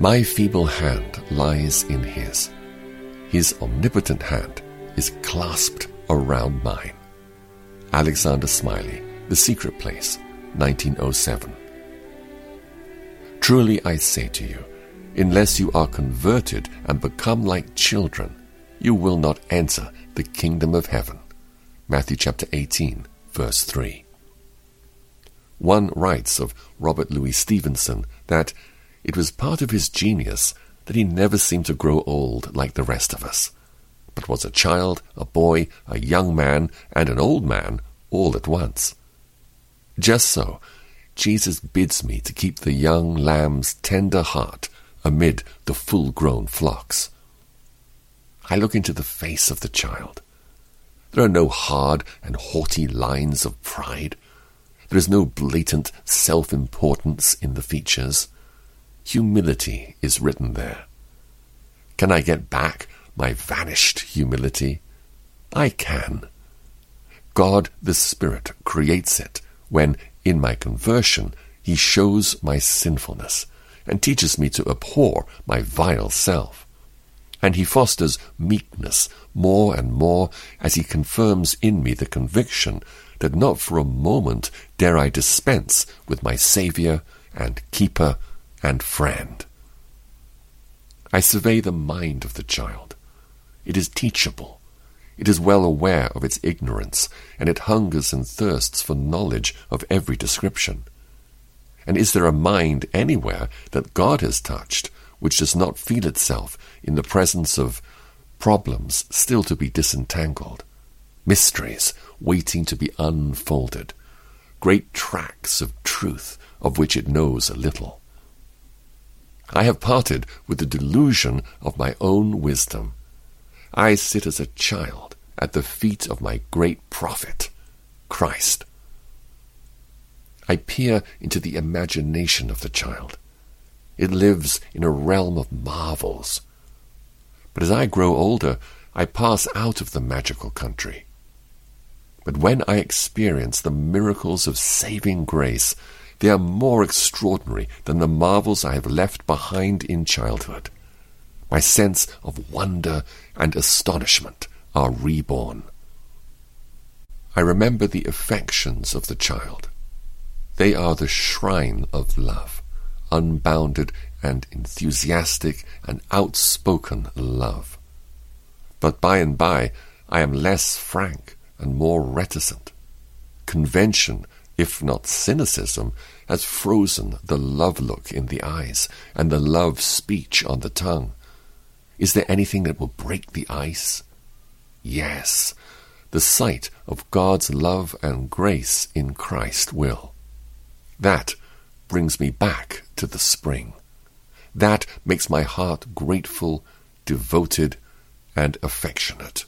My feeble hand lies in his. His omnipotent hand is clasped around mine. Alexander Smiley, The Secret Place, 1907. Truly I say to you, unless you are converted and become like children, you will not enter the kingdom of heaven. Matthew chapter 18, verse 3. One writes of Robert Louis Stevenson that it was part of his genius that he never seemed to grow old like the rest of us, but was a child, a boy, a young man, and an old man all at once. Just so, Jesus bids me to keep the young lamb's tender heart amid the full grown flocks. I look into the face of the child. There are no hard and haughty lines of pride. There is no blatant self importance in the features. Humility is written there. Can I get back my vanished humility? I can. God the Spirit creates it when, in my conversion, He shows my sinfulness and teaches me to abhor my vile self. And He fosters meekness more and more as He confirms in me the conviction that not for a moment dare I dispense with my Saviour and Keeper and Friend. I survey the mind of the child. It is teachable. It is well aware of its ignorance, and it hungers and thirsts for knowledge of every description. And is there a mind anywhere that God has touched which does not feel itself in the presence of problems still to be disentangled, mysteries waiting to be unfolded, great tracts of truth of which it knows a little? I have parted with the delusion of my own wisdom. I sit as a child at the feet of my great prophet, Christ. I peer into the imagination of the child. It lives in a realm of marvels. But as I grow older, I pass out of the magical country. But when I experience the miracles of saving grace, they are more extraordinary than the marvels I have left behind in childhood. My sense of wonder and astonishment are reborn. I remember the affections of the child. They are the shrine of love, unbounded and enthusiastic and outspoken love. But by and by I am less frank and more reticent. Convention if not cynicism, has frozen the love look in the eyes and the love speech on the tongue. Is there anything that will break the ice? Yes, the sight of God's love and grace in Christ will. That brings me back to the spring. That makes my heart grateful, devoted, and affectionate.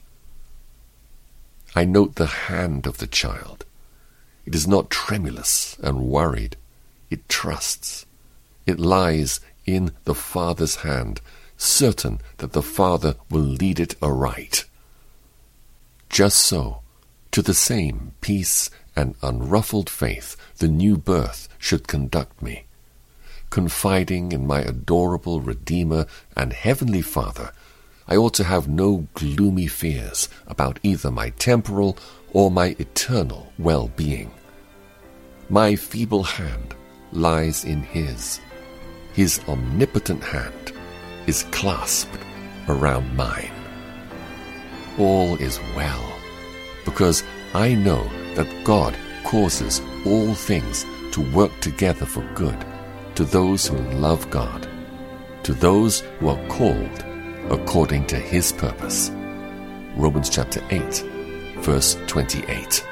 I note the hand of the child, it is not tremulous and worried. It trusts. It lies in the Father's hand, certain that the Father will lead it aright. Just so, to the same peace and unruffled faith, the new birth should conduct me. Confiding in my adorable Redeemer and Heavenly Father, I ought to have no gloomy fears about either my temporal or my eternal well being. My feeble hand lies in His. His omnipotent hand is clasped around mine. All is well, because I know that God causes all things to work together for good to those who love God, to those who are called according to His purpose. Romans chapter 8, verse 28.